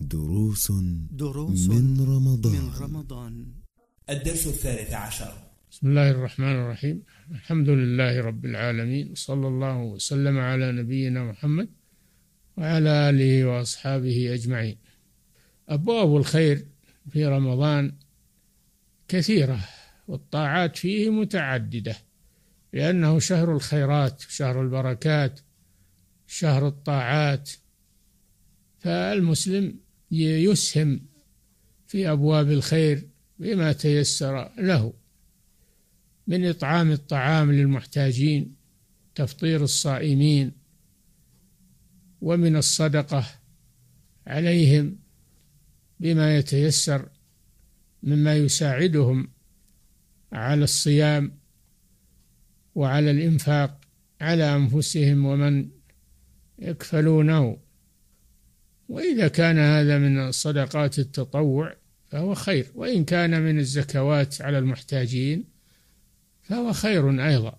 دروس دروس من رمضان. من رمضان. الدرس الثالث عشر. بسم الله الرحمن الرحيم. الحمد لله رب العالمين. صلى الله وسلم على نبينا محمد وعلى آله وأصحابه أجمعين. أبواب الخير في رمضان كثيرة والطاعات فيه متعددة لأنه شهر الخيرات شهر البركات شهر الطاعات. فالمسلم يسهم في أبواب الخير بما تيسر له من إطعام الطعام للمحتاجين تفطير الصائمين ومن الصدقة عليهم بما يتيسر مما يساعدهم على الصيام وعلى الإنفاق على أنفسهم ومن يكفلونه. وإذا كان هذا من صدقات التطوع فهو خير. وإن كان من الزكوات على المحتاجين فهو خير أيضا.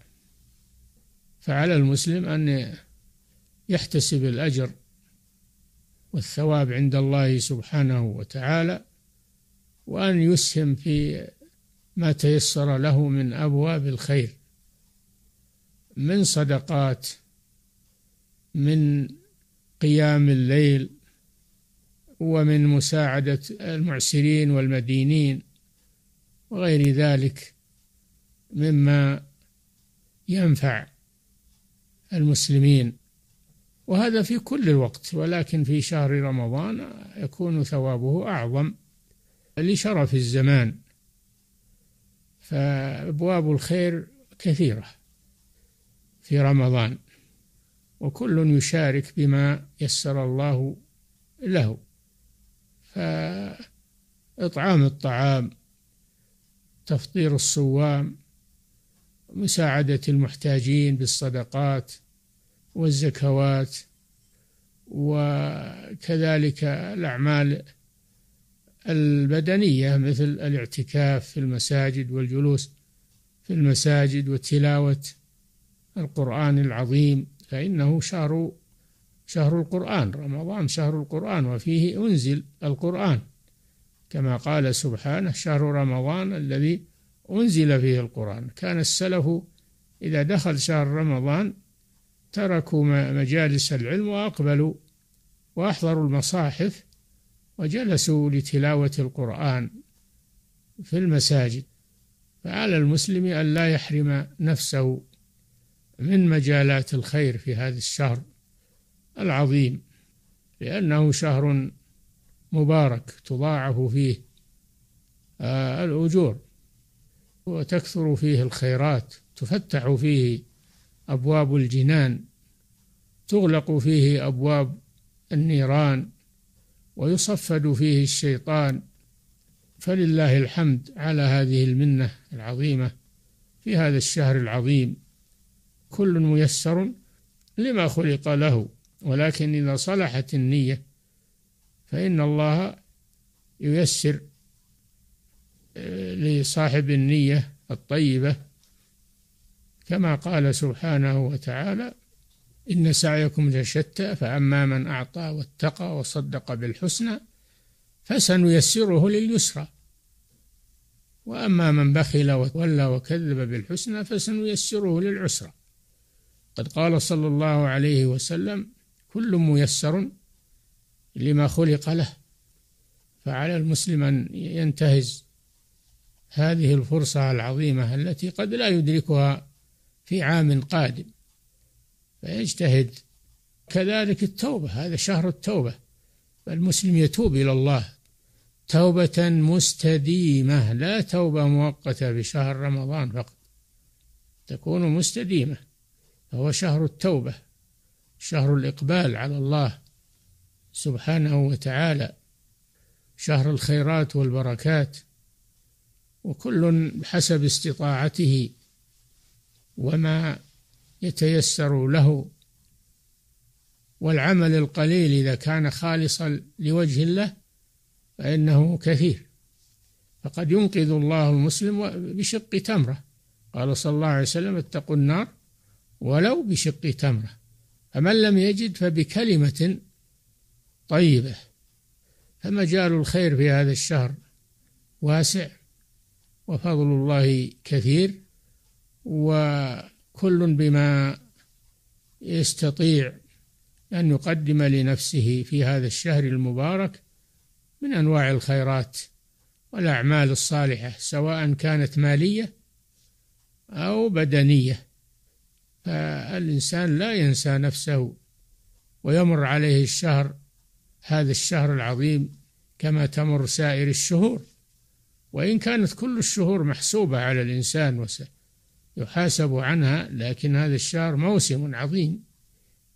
فعلى المسلم أن يحتسب الأجر والثواب عند الله سبحانه وتعالى وأن يسهم في ما تيسر له من أبواب الخير من صدقات من قيام الليل ومن مساعدة المعسرين والمدينين وغير ذلك مما ينفع المسلمين. وهذا في كل الوقت ولكن في شهر رمضان يكون ثوابه أعظم لشرف الزمان. فأبواب الخير كثيرة في رمضان وكل يشارك بما يسر الله له. فإطعام الطعام تفطير الصوام مساعدة المحتاجين بالصدقات والزكوات وكذلك الأعمال البدنية مثل الاعتكاف في المساجد والجلوس في المساجد وتلاوة القرآن العظيم فإنه شهر شهر القرآن رمضان شهر القرآن وفيه أنزل القرآن. كما قال سبحانه شهر رمضان الذي أنزل فيه القرآن. كان السلف إذا دخل شهر رمضان تركوا مجالس العلم وأقبلوا وأحضروا المصاحف وجلسوا لتلاوة القرآن في المساجد. فعلى المسلم أن لا يحرم نفسه من مجالات الخير في هذا الشهر. العظيم لأنه شهر مبارك تضاعف فيه آه، الأجور وتكثر فيه الخيرات تفتح فيه أبواب الجنان تغلق فيه أبواب النيران ويصفد فيه الشيطان. فلله الحمد على هذه المنة العظيمة في هذا الشهر العظيم. كل ميسر لما خلق له. ولكن إذا صلحت النية فإن الله ييسر آه، لصاحب النية الطيبة. كما قال سبحانه وتعالى إن سعيكم لشتى فأما من أعطى واتقى وصدق بالحسنى فسنيسره لليسرى. وأما من بخل وتولى وكذب بالحسنى فسنيسره للعسرى. قد قال صلى الله عليه وسلم كل ميسر لما خلق له فعلى المسلم أن ينتهز هذه الفرصة العظيمة التي قد لا يدركها في عام قادم. فيجتهد كذلك التوبة هذا شهر التوبة. فالمسلم يتوب إلى الله توبة مستديمة لا توبة مؤقتة بشهر رمضان فقط تكون مستديمة فهو شهر التوبة. شهر الإقبال على الله سبحانه وتعالى شهر الخيرات والبركات وكل بحسب استطاعته وما يتيسر له والعمل القليل إذا كان خالصا لوجه الله فإنه كثير. فقد ينقذ الله المسلم بشق تمرة. قال صلى الله عليه وسلم اتقوا النار ولو بشق تمرة. فمن لم يجد فبكلمة طيبة. فمجال الخير في هذا الشهر واسع وفضل الله كثير وكل بما يستطيع أن يقدم لنفسه في هذا الشهر المبارك من أنواع الخيرات والأعمال الصالحة سواء كانت مالية أو بدنية. فالإنسان لا ينسى نفسه ويمر عليه الشهر هذا الشهر العظيم كما تمر سائر الشهور. وإن كانت كل الشهور محسوبة على الإنسان ويحاسب عنها لكن هذا الشهر موسم عظيم.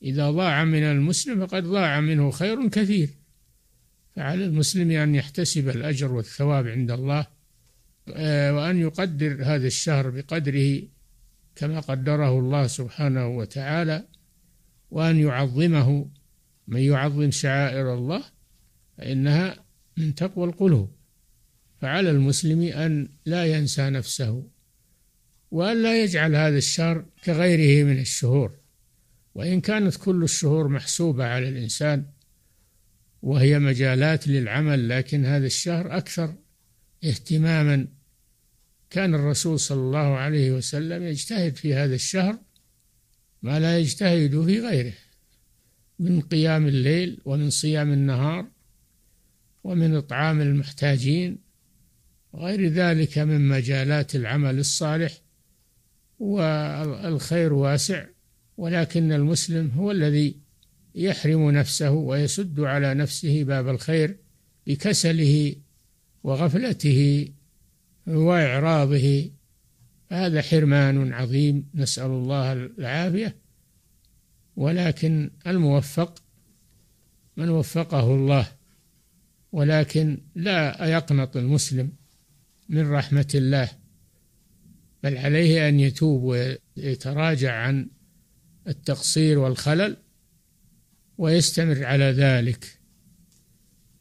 إذا ضاع من المسلم فقد ضاع منه خير كثير. فعلى المسلم أن يحتسب الأجر والثواب عند الله آه، وأن يقدر هذا الشهر بقدره كما قدره الله سبحانه وتعالى وأن يعظمه. من يعظم شعائر الله فإنها من تقوى القلوب. فعلى المسلم أن لا ينسى نفسه وأن لا يجعل هذا الشهر كغيره من الشهور. وإن كانت كل الشهور محسوبة على الإنسان وهي مجالات للعمل لكن هذا الشهر أكثر اهتماما كان الرسول صلى الله عليه وسلم يجتهد في هذا الشهر ما لا يجتهد في غيره من قيام الليل ومن صيام النهار ومن إطعام المحتاجين وغير ذلك من مجالات العمل الصالح والخير واسع ولكن المسلم هو الذي يحرم نفسه ويسد على نفسه باب الخير بكسله وغفلته وإعراضه. هذا حرمان عظيم نسأل الله العافية. ولكن الموفق من وفقه الله. ولكن لا يقنط المسلم من رحمة الله. بل عليه أن يتوب ويتراجع عن التقصير والخلل ويستمر على ذلك.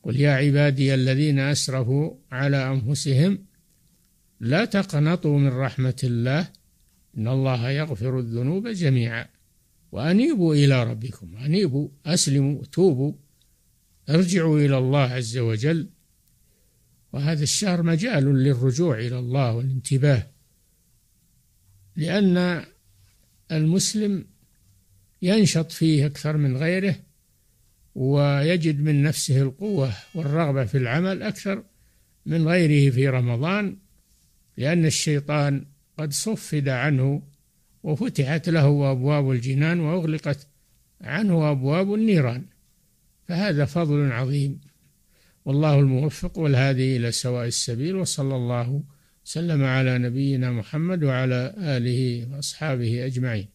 قل يا عبادي الذين أسرفوا على أنفسهم لا تقنطوا من رحمة الله إن الله يغفر الذنوب جميعا. وأنيبوا إلى ربكم أنيبوا أسلموا توبوا ارجعوا إلى الله عز وجل. وهذا الشهر مجال للرجوع إلى الله والانتباه لأن المسلم ينشط فيه أكثر من غيره ويجد من نفسه القوة والرغبة في العمل أكثر من غيره في رمضان. لأن الشيطان قد صفد عنه وفتحت له أبواب الجنان وأغلقت عنه أبواب النيران. فهذا فضل عظيم. والله الموفق والهادي إلى سواء السبيل وصلى الله وسلم على نبينا محمد وعلى آله وأصحابه أجمعين.